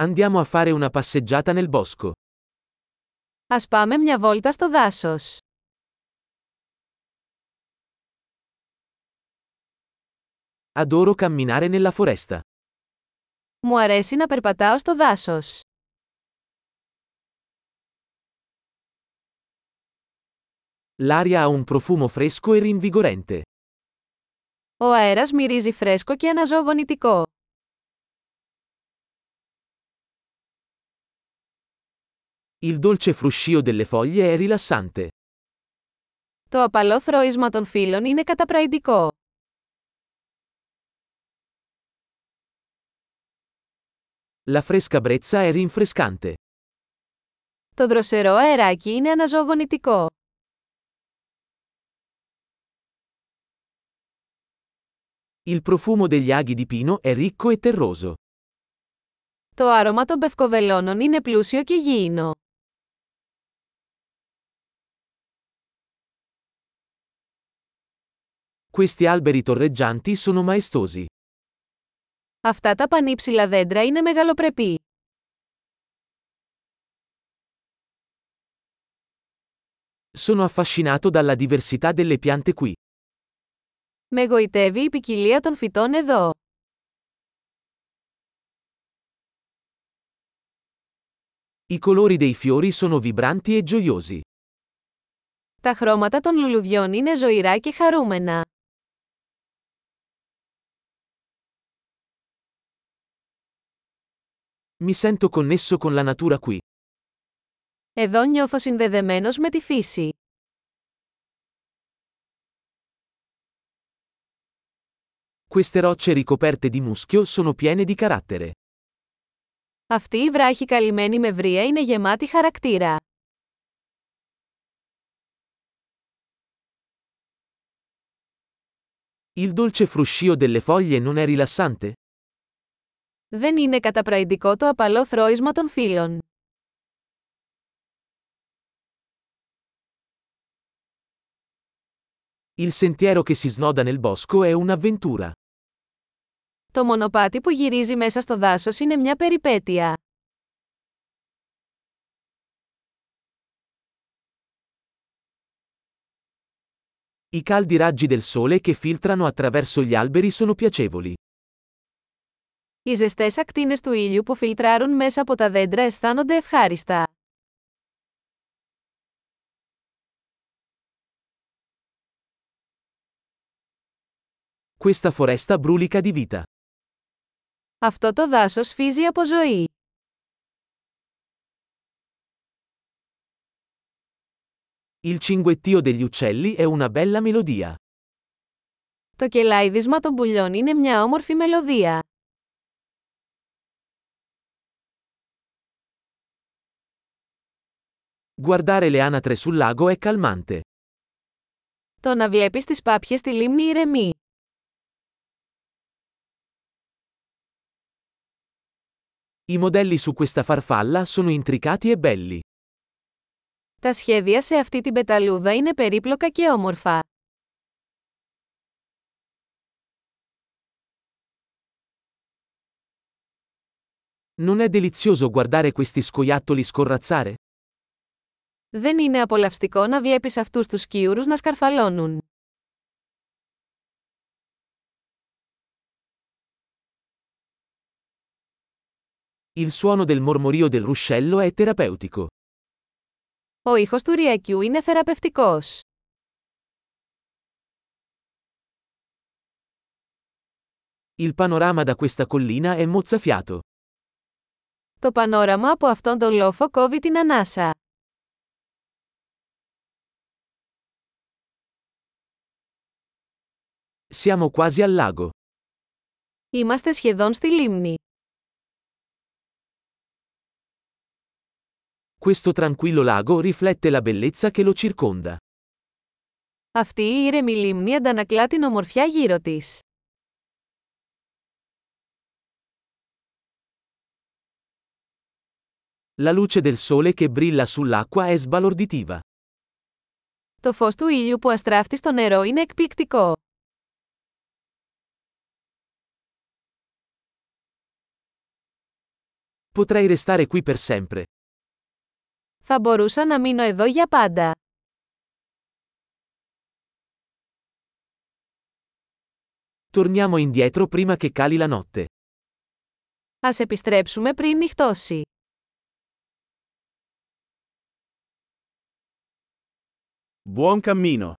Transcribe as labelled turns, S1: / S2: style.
S1: Andiamo a fare una passeggiata nel bosco.
S2: Ας πάμε μια βόλτα στο δάσος.
S1: Adoro camminare nella foresta.
S2: Μου αρέσει να περπατάω στο δάσος.
S1: L'aria ha un profumo fresco e rinvigorente.
S2: Ο αέρας μυρίζει φρέσκο και αναζωογονητικό.
S1: Il dolce fruscio delle foglie è rilassante.
S2: Το απαλό θροίσμα των φύλλων είναι καταπραϊντικό.
S1: La fresca brezza è rinfrescante.
S2: Το δροσερό αεράκι είναι αναζωογονητικό.
S1: Il profumo degli aghi di pino è ricco e terroso.
S2: Το άρωμα των πευκοβελώνων είναι πλούσιο και γήινο.
S1: Questi alberi torreggianti sono maestosi.
S2: Αυτά τα πανύψηλα δέντρα είναι μεγαλοπρεπή.
S1: Sono affascinato dalla diversità delle piante qui.
S2: Με γοητεύει η ποικιλία των φυτών εδώ.
S1: I colori dei fiori sono vibranti e gioiosi.
S2: Τα χρώματα των λουλουδιών είναι ζωηρά και χαρούμενα.
S1: Mi sento connesso con la natura qui.
S2: Εδώ νιώθω συνδεδεμένος με τη φύση.
S1: Queste rocce ricoperte di muschio sono piene di carattere.
S2: Αυτή η βράχη καλυμμένη με βρία είναι γεμάτη χαρακτήρα.
S1: Il dolce fruscio delle foglie non è rilassante?
S2: Δεν είναι καταπραϊντικό το απαλό θρώισμα των φύλων.
S1: Il sentiero che si snoda nel bosco è un'avventura.
S2: Το μονοπάτι που γυρίζει μέσα στο δάσος είναι μια περιπέτεια.
S1: I caldi raggi del sole che filtrano attraverso gli alberi sono piacevoli.
S2: Οι ζεστές ακτίνες του ήλιου που φιλτράρουν μέσα από τα δέντρα αισθάνονται ευχάριστα.
S1: Questa foresta brulica di vita.
S2: Αυτό το δάσος φύζει από ζωή.
S1: Il cinguettio degli uccelli è una bella melodia.
S2: Το κελάιδισμα των πουλιών είναι μια όμορφη μελωδία.
S1: Guardare le anatre sul lago è calmante.
S2: Το να βλέπεις τις πάπιες στη λίμνη ηρεμεί.
S1: I modelli su questa farfalla sono intricati e belli.
S2: Τα σχέδια σε αυτή την πεταλούδα είναι περίπλοκα και όμορφα.
S1: Non è delizioso guardare questi scoiattoli scorrazzare?
S2: Δεν είναι απολαυστικό να βλέπεις αυτούς τους σκιούρους να σκαρφαλώνουν.
S1: Il suono del mormorio del ruscello è terapeutico.
S2: Ο ήχος του ριακιού είναι θεραπευτικός.
S1: Il panorama da questa collina è mozzafiato.
S2: Το πανόραμα από αυτόν τον λόφο κόβει την ανάσα.
S1: Siamo quasi al lago.
S2: Είμαστε σχεδόν στη λίμνη.
S1: Questo tranquillo lago riflette la bellezza che lo circonda.
S2: Αυτή η ήρεμη λίμνη αντανακλά την ομορφιά γύρω της.
S1: La luce del sole che brilla sull'acqua è sbalorditiva.
S2: Το φως του ήλιου που αστράφτει στο νερό είναι εκπληκτικό.
S1: Potrei restare qui per sempre.
S2: Θα μπορούσα να μείνω εδώ για πάντα.
S1: Torniamo indietro prima che cali la notte.
S2: Ας επιστρέψουμε πριν νυχτώσει.
S3: Buon cammino!